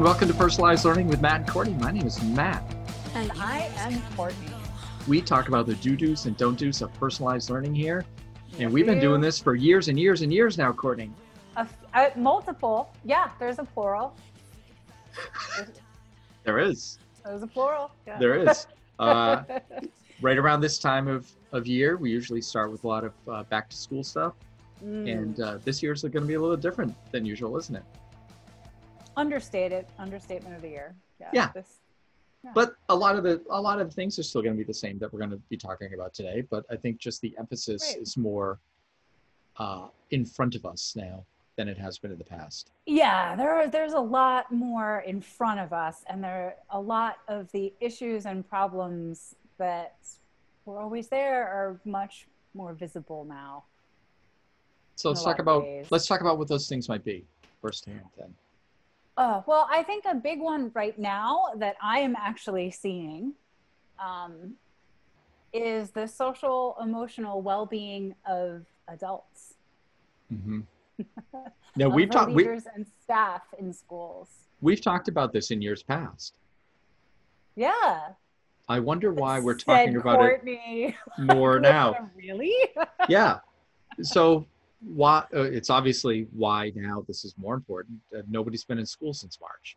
welcome to Personalized Learning with Matt and Courtney. My name is Matt. And I am Courtney. We talk about the do do's and don't do's of personalized learning here. Yes, And we've been doing this for years and years and years now, Courtney. A f- uh, multiple. Yeah, there's a plural. There is. there's a plural. Yeah. There is. Uh, right around this time of, of year, we usually start with a lot of uh, back to school stuff. Mm. And uh, this year's going to be a little different than usual, isn't it? Understated. Understatement of the year. Yeah. Yeah. This, But a lot of the a lot of the things are still going to be the same that we're going to be talking about today. But I think just the emphasis Right. is more uh, in front of us now than it has been in the past. yeah, there are, there's a lot more in front of us, and there are a lot of the issues and problems that were always there are much more visible now. So let's talk about ways. let's talk about what those things might be firsthand. Then Uh, well, I think a big one right now that I am actually seeing um, is the social emotional well being of adults, mm-hmm. now we've talked we, leaders and staff in schools. we've talked about this in years past. Yeah. I wonder why we're Said talking about Courtney. it more now. really? yeah. So why? Uh, it's obviously why now this is more important. Uh, nobody's been in school since March.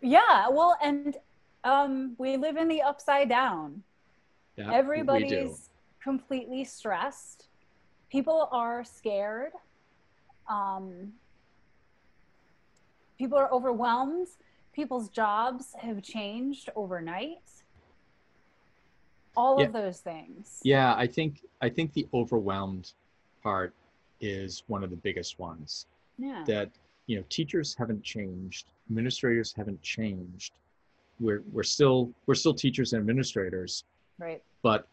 yeah. Well, and um, we live in the upside down. Yeah, everybody's completely stressed people are scared um, people are overwhelmed people's jobs have changed overnight all Yeah. of those things Yeah, I think I think the overwhelmed part is one of the biggest ones. yeah That you know, teachers haven't changed, administrators haven't changed. We're we're still we're still teachers and administrators, right but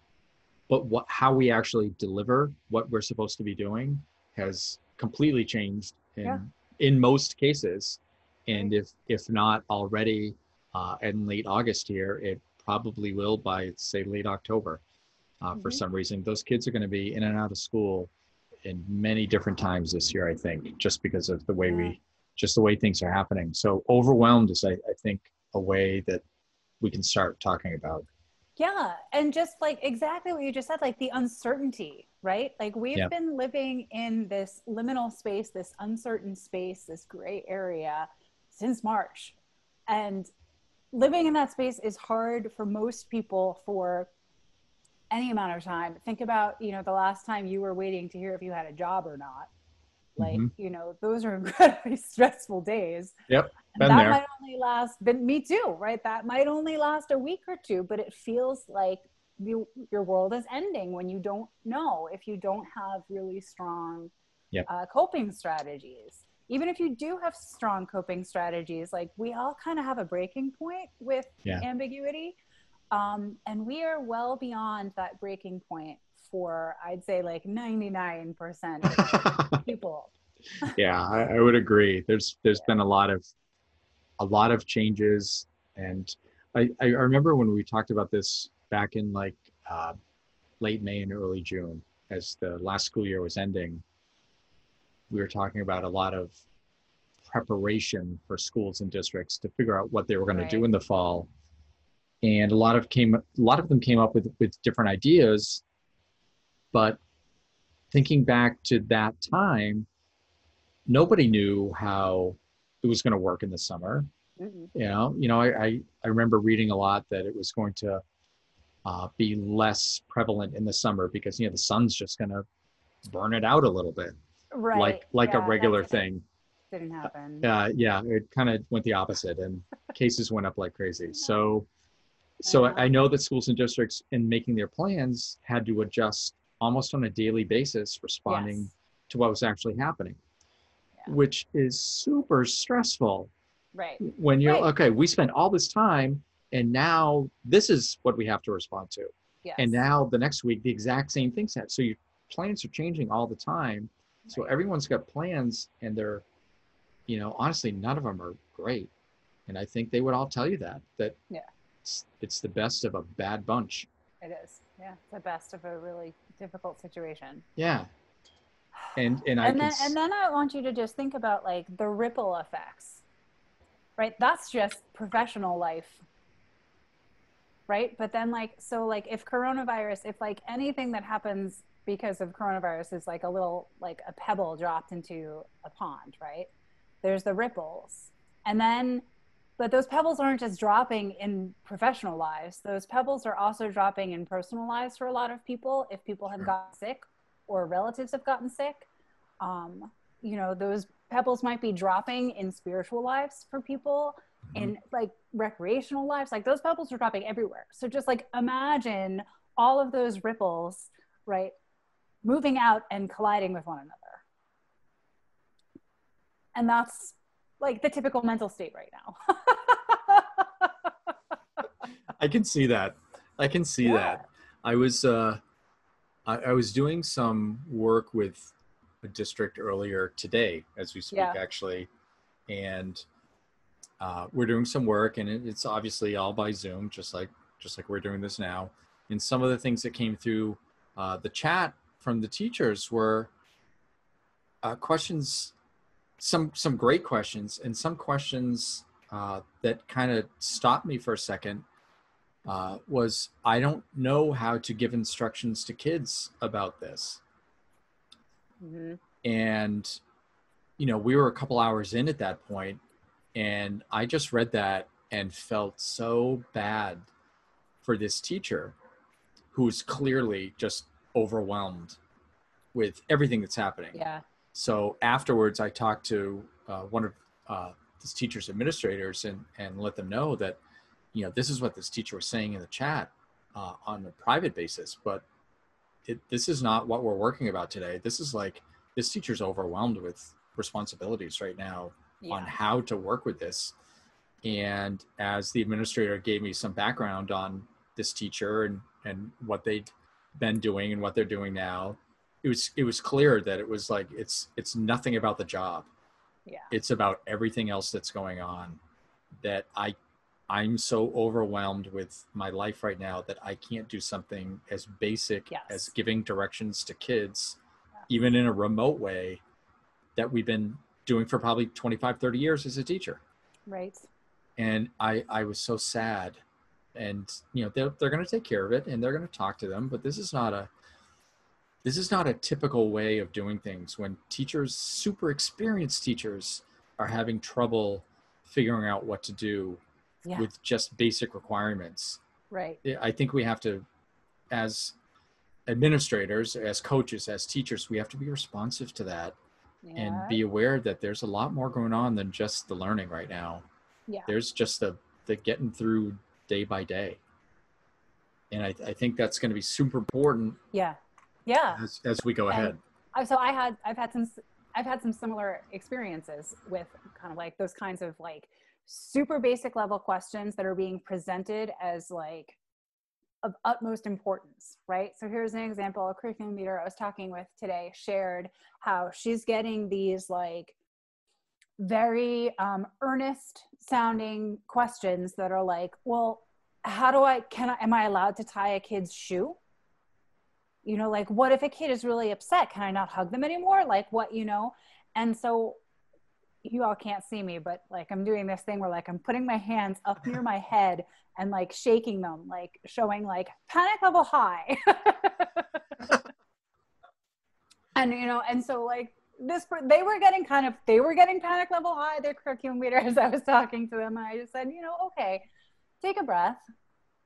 but what how we actually deliver what we're supposed to be doing has completely changed in Yeah. in most cases. And if if not already uh, in late August here, it probably will by say late October. Uh, For Mhm. some reason, those kids are going to be in and out of school in many different times this year. I think just because of the way Yeah. we, just the way things are happening. So overwhelmed is, I, I think, a way that we can start talking about. Yeah, and just like exactly what you just said, like the uncertainty, right? Like we've Yep. been living in this liminal space, this uncertain space, this gray area since March. And living in that space is hard for most people for any amount of time. Think about, you know, the last time you were waiting to hear if you had a job or not. Like, Mhm. you know, those are incredibly stressful days. Yep, that there. might only last, but me too, right? That might only last a week or two, but it feels like you, your world is ending when you don't know if you don't have really strong Yep. uh, coping strategies. Even if you do have strong coping strategies, like we all kind of have a breaking point with Yeah. ambiguity. Um, and we are well beyond that breaking point for, I'd say, like 99% of people. yeah, I, I would agree. There's there's been a lot of a lot of changes, and I I remember when we talked about this back in like uh, late May and early June, as the last school year was ending. We were talking about a lot of preparation for schools and districts to figure out what they were going to do in the fall, and a lot of came a lot of them came up with with different ideas, but thinking back to that time nobody knew how it was going to work in the summer. Mhm. You know, you know, I, I, I remember reading a lot that it was going to uh, be less prevalent in the summer because you know the sun's just going to burn it out a little bit, Right. like like Yeah, a regular thing. Didn't happen. Uh, yeah, it kind of went the opposite, and cases went up like crazy. So, so Yeah. I know that schools and districts, in making their plans, had to adjust almost on a daily basis, responding Yes. to what was actually happening, Yeah. which is super stressful Right. when you're Right. okay. We spent all this time, and now this is what we have to respond to. Yes. And now the next week, the exact same things happen. So your plans are changing all the time. So everyone's got plans, and they're, you know, honestly, none of them are great. And I think they would all tell you that that Yeah. It's, it's the best of a bad bunch. It is. Yeah. It's the best of a really difficult situation. Yeah. And and I and then s- and then I want you to just think about like the ripple effects right? That's just professional life. Right. But then, like, so, like, if coronavirus, if like anything that happens because of coronavirus is like a little, like a pebble dropped into a pond, right? There's the ripples. And then, but those pebbles aren't just dropping in professional lives, those pebbles are also dropping in personal lives for a lot of people. If people have gotten sick or relatives have gotten sick. Um, you know, those pebbles might be dropping in spiritual lives for people mm-hmm. in like recreational lives. Like those pebbles are dropping everywhere. So just like imagine all of those ripples right moving out and colliding with one another. And that's like the typical mental state right now i can see that i can see yeah. that i was uh I, I was doing some work with a district earlier today as we speak, yeah. actually. And uh, we're doing some work, and it, it's obviously all by Zoom, just like just like we're doing this now. And some of the things that came through uh, the chat from the teachers were uh, questions, some some great questions, and some questions uh, that kind of stopped me for a second. Uh, was I don't know how to give instructions to kids about this. Mm-hmm. And, you know, we were a couple hours in at that point, and I just read that and felt so bad for this teacher who's clearly just overwhelmed with everything that's happening. Yeah. So afterwards, I talked to uh, one of uh, this teacher's administrators and, and let them know that, you know, this is what this teacher was saying in the chat uh, on a private basis, but it, this is not what we're working about today. This is like this teacher's overwhelmed with responsibilities right now yeah. on how to work with this. And as the administrator gave me some background on this teacher and, and what they'd been doing and what they're doing now, it was it was clear that it was like it's it's nothing about the job. Yeah. It's about everything else that's going on that I I'm so overwhelmed with my life right now that I can't do something as basic yes. as giving directions to kids, yeah. even in a remote way, that we've been doing for probably 25, 30 years as a teacher. Right. And I, I was so sad. And, you know, they're, they're going to take care of it and they're going to talk to them, but this is not a, this is not a typical way of doing things when teachers, super experienced teachers, are having trouble figuring out what to do yeah. with just basic requirements. Right. I think we have to, as administrators, as coaches, as teachers, we have to be responsive to that yeah. and be aware that there's a lot more going on than just the learning right now. Yeah. There's just the, the getting through day by day. And I, I think that's going to be super important. Yeah. Yeah. As, as we go and ahead. So I had, I've had some, I've had some similar experiences with kind of like those kinds of like super basic level questions that are being presented as like of utmost importance, right? So here's an example. A curriculum leader I was talking with today shared how she's getting these like very um, earnest sounding questions that are like, well, how do I, can I, am I allowed to tie a kid's shoe? You know, like, what if a kid is really upset? Can I not hug them anymore? Like, what, you know? And so you all can't see me, but like I'm doing this thing where like I'm putting my hands up near my head and like shaking them, like showing like panic level high. and you know, and so like this, they were getting kind of, they were getting panic level high. Their curriculum leader, as I was talking to them, and I just said, you know, okay, take a breath.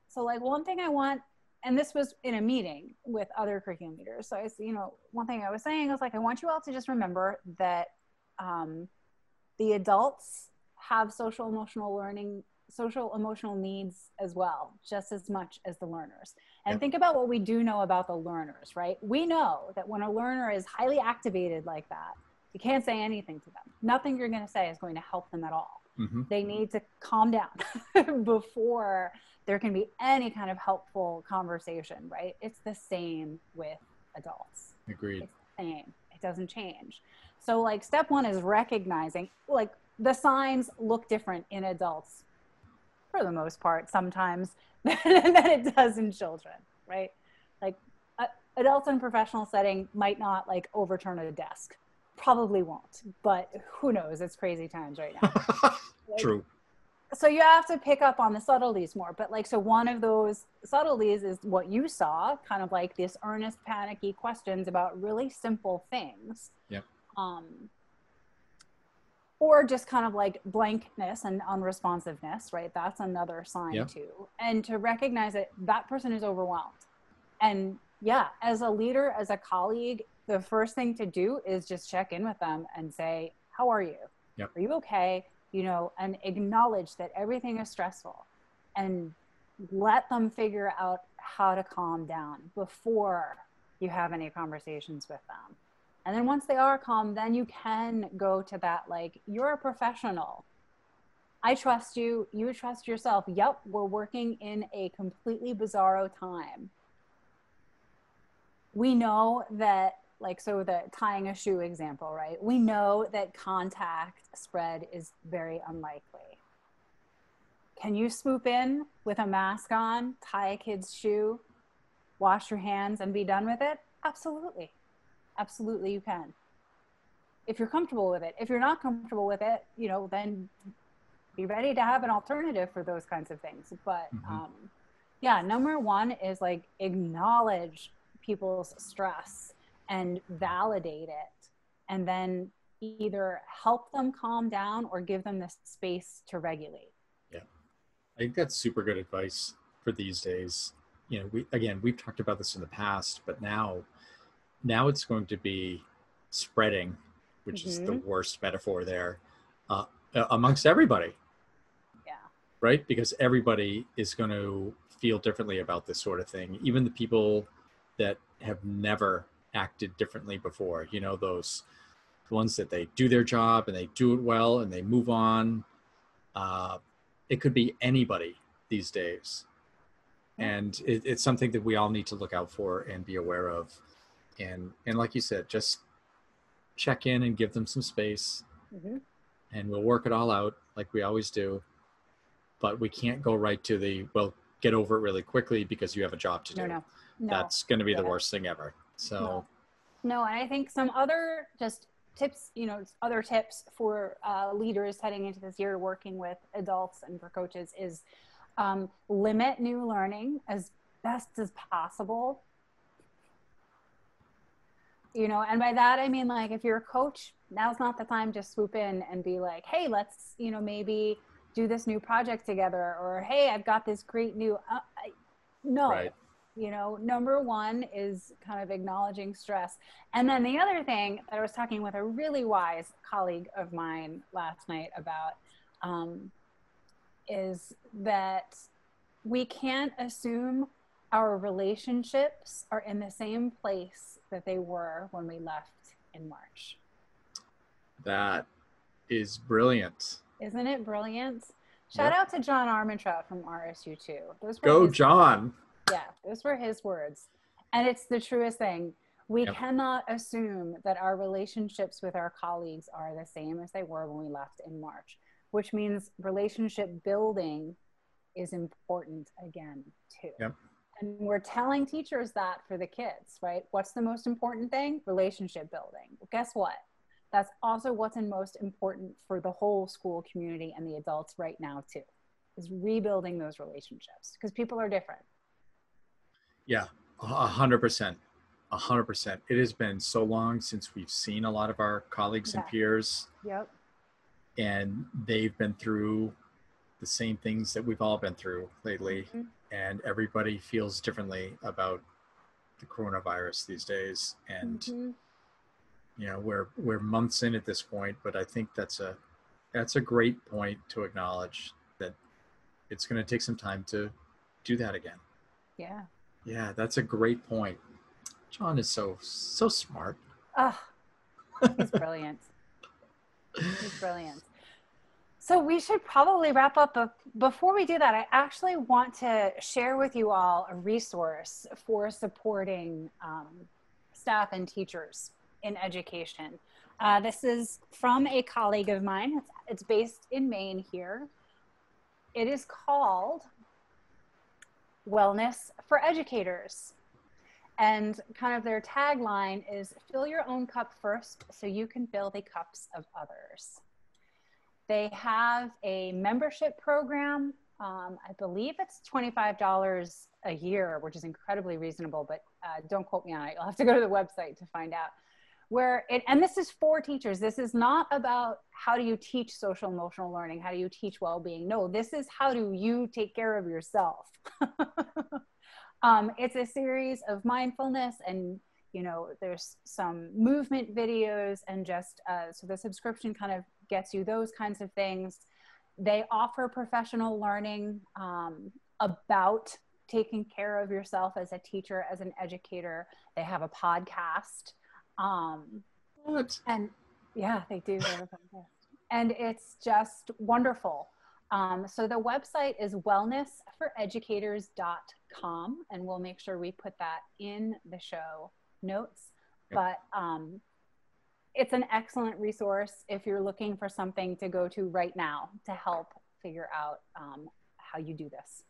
So like one thing I want, and this was in a meeting with other curriculum leaders. So I, you know, one thing I was saying was like, I want you all to just remember that um, the adults have social emotional learning social emotional needs as well just as much as the learners and yep. think about what we do know about the learners right we know that when a learner is highly activated like that you can't say anything to them nothing you're going to say is going to help them at all mm-hmm. they need to calm down before there can be any kind of helpful conversation right it's the same with adults agreed it's the same it doesn't change so like step one is recognizing like the signs look different in adults for the most part sometimes than, it does in children, right? Like adults in professional setting might not like overturn a desk. Probably won't, but who knows? It's crazy times right now. like, True. so you have to pick up on the subtleties more but like so one of those subtleties is what you saw kind of like this earnest panicky questions about really simple things Yep. um or just kind of like blankness and unresponsiveness right that's another sign Yep. too and to recognize that that person is overwhelmed and yeah as a leader as a colleague the first thing to do is just check in with them and say how are you? Yep. are you okay? You know and acknowledge that everything is stressful and let them figure out how to calm down before you have any conversations with them. And then once they are calm then you can go to that like you're a professional. I trust you. You trust yourself. Yep we're working in a completely bizarro time. We know that like so the tying a shoe example right? We know that contact spread is very unlikely. Can you swoop in with a mask on tie a kid's shoe wash your hands and be done with it? Absolutely. Absolutely you can. If you're comfortable with it. If you're not comfortable with it you know then be ready to have an alternative for those kinds of things. But Mhm. um, yeah number one is like acknowledge people's stress and validate it and then either help them calm down or give them the space to regulate Yeah. I think that's super good advice for these days. You know, we again we've talked about this in the past, but now now it's going to be spreading, which is the Mhm. worst metaphor there, uh, amongst everybody, yeah right? Because everybody is going to feel differently about this sort of thing. Even the people that have never acted differently before, you know, those ones that they do their job and they do it well and they move on. Uh, it could be anybody these days. And it, it's something that we all need to look out for and be aware of. And, and like you said, just check in and give them some space hmm and we'll work it all out like we always do. But we can't go right to the, well, get over it really quickly because you have a job to do. no no no That's going to be the worst thing ever. So, No. And I think some other just tips, you know, other tips for uh, leaders heading into this year working with adults and for coaches is um, limit new learning as best as possible. You know, and by that I mean like if you're a coach, now's not the time to swoop in and be like, hey, let's, you know, maybe do this new project together or hey, I've got this great new. Uh, I, no, Right. You know number one is kind of acknowledging stress and then the other thing that i was talking with a really wise colleague of mine last night about um, is that we can't assume our relationships are in the same place that they were when we left in march that is brilliant. isn't it brilliant shout Yep. out to john armentrout from rsu2 those Go, John. Yeah, those were his words. And it's the truest thing. We Yep. cannot assume that our relationships with our colleagues are the same as they were when we left in March, which means relationship building is important again, too. Yep. And we're telling teachers that for the kids, right? What's the most important thing? Relationship building. Well, guess what? That's also what's in most important for the whole school community and the adults right now, too, is rebuilding those relationships because people are different. Yeah, a hundred percent, a hundred percent. It has been so long since we've seen a lot of our colleagues and peers, Yep. and they've been through the same things that we've all been through lately, Mhm. and everybody feels differently about the coronavirus these days. And Mhm. you know, we're we're months in at this point, but I think that's a that's a great point to acknowledge that it's going to take some time to do that again. Yeah. Yeah, that's a great point. John is so so smart. Oh, he's brilliant. He's brilliant. So we should probably wrap up. But before we do that, I actually want to share with you all a resource for supporting um, staff and teachers in education. Uh, this is from a colleague of mine. It's, it's based in Maine here. It is called Wellness for Educators. And kind of their tagline is fill your own cup first so you can fill the cups of others. They have a membership program. Um, I believe it's $25 a year, which is incredibly reasonable, but uh, don't quote me on it. You'll have to go to the website to find out. Where it, and this is for teachers. This is not about how do you teach social emotional learning, how do you teach well being. No, this is how do you take care of yourself. um, it's a series of mindfulness and you know there's some movement videos and just uh, so the subscription kind of gets you those kinds of things they offer professional learning um, about taking care of yourself as a teacher as an educator they have a podcast um, what? and yeah they do and it's just wonderful um, so the website is wellnessforeducators.com and we'll make sure we put that in the show notes, but um, it's an excellent resource if you're looking for something to go to right now to help figure out um, how you do this.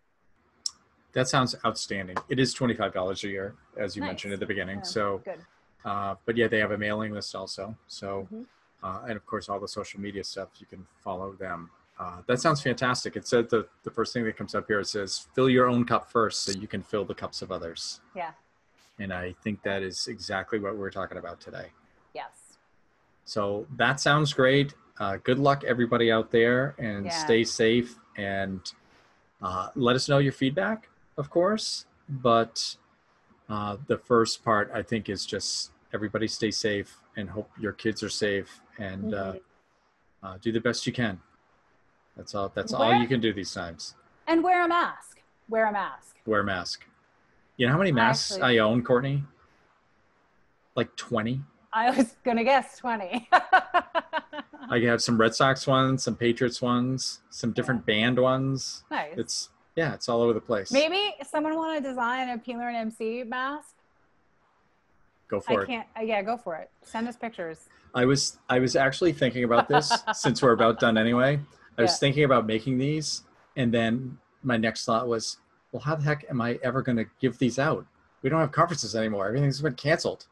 That sounds outstanding. It is $25 a year, as you nice. mentioned at the beginning. Yeah, so, good. Uh, but yeah, they have a mailing list also. So, mm-hmm. uh, and of course, all the social media stuff, you can follow them. Uh, that sounds fantastic. It said the, the first thing that comes up here, it says, fill your own cup first so you can fill the cups of others. Yeah. And I think that is exactly what we're talking about today. Yes. So that sounds great. Uh, good luck, everybody out there, and yeah. stay safe. And uh, let us know your feedback, of course. But uh, the first part, I think, is just everybody stay safe and hope your kids are safe and uh, mm-hmm. uh, do the best you can. That's all. That's wear, all you can do these times. And wear a mask. Wear a mask. Wear a mask. You know how many masks Actually, I own, Courtney? Like 20. I was going to guess 20. I have some Red Sox ones, some Patriots ones, some different yeah. band ones. Nice. It's yeah, it's all over the place. Maybe someone want to design a P and MC mask. Go for I it. Can't, uh, yeah, go for it. Send us pictures. I was I was actually thinking about this since we're about done anyway. I was thinking about making these, and then my next thought was, well, how the heck am I ever going to give these out? We don't have conferences anymore. Everything's been canceled.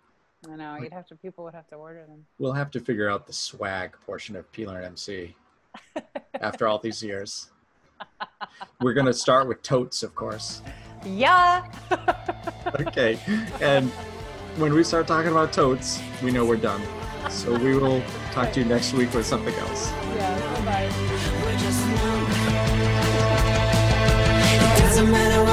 I know. You'd have to. People would have to order them. We'll have to figure out the swag portion of P-Learn MC after all these years. We're going to start with totes, of course. Yeah. okay. And when we start talking about totes, we know we're done. So we will talk to you next week with something else. Yeah. Bye. doesn't matter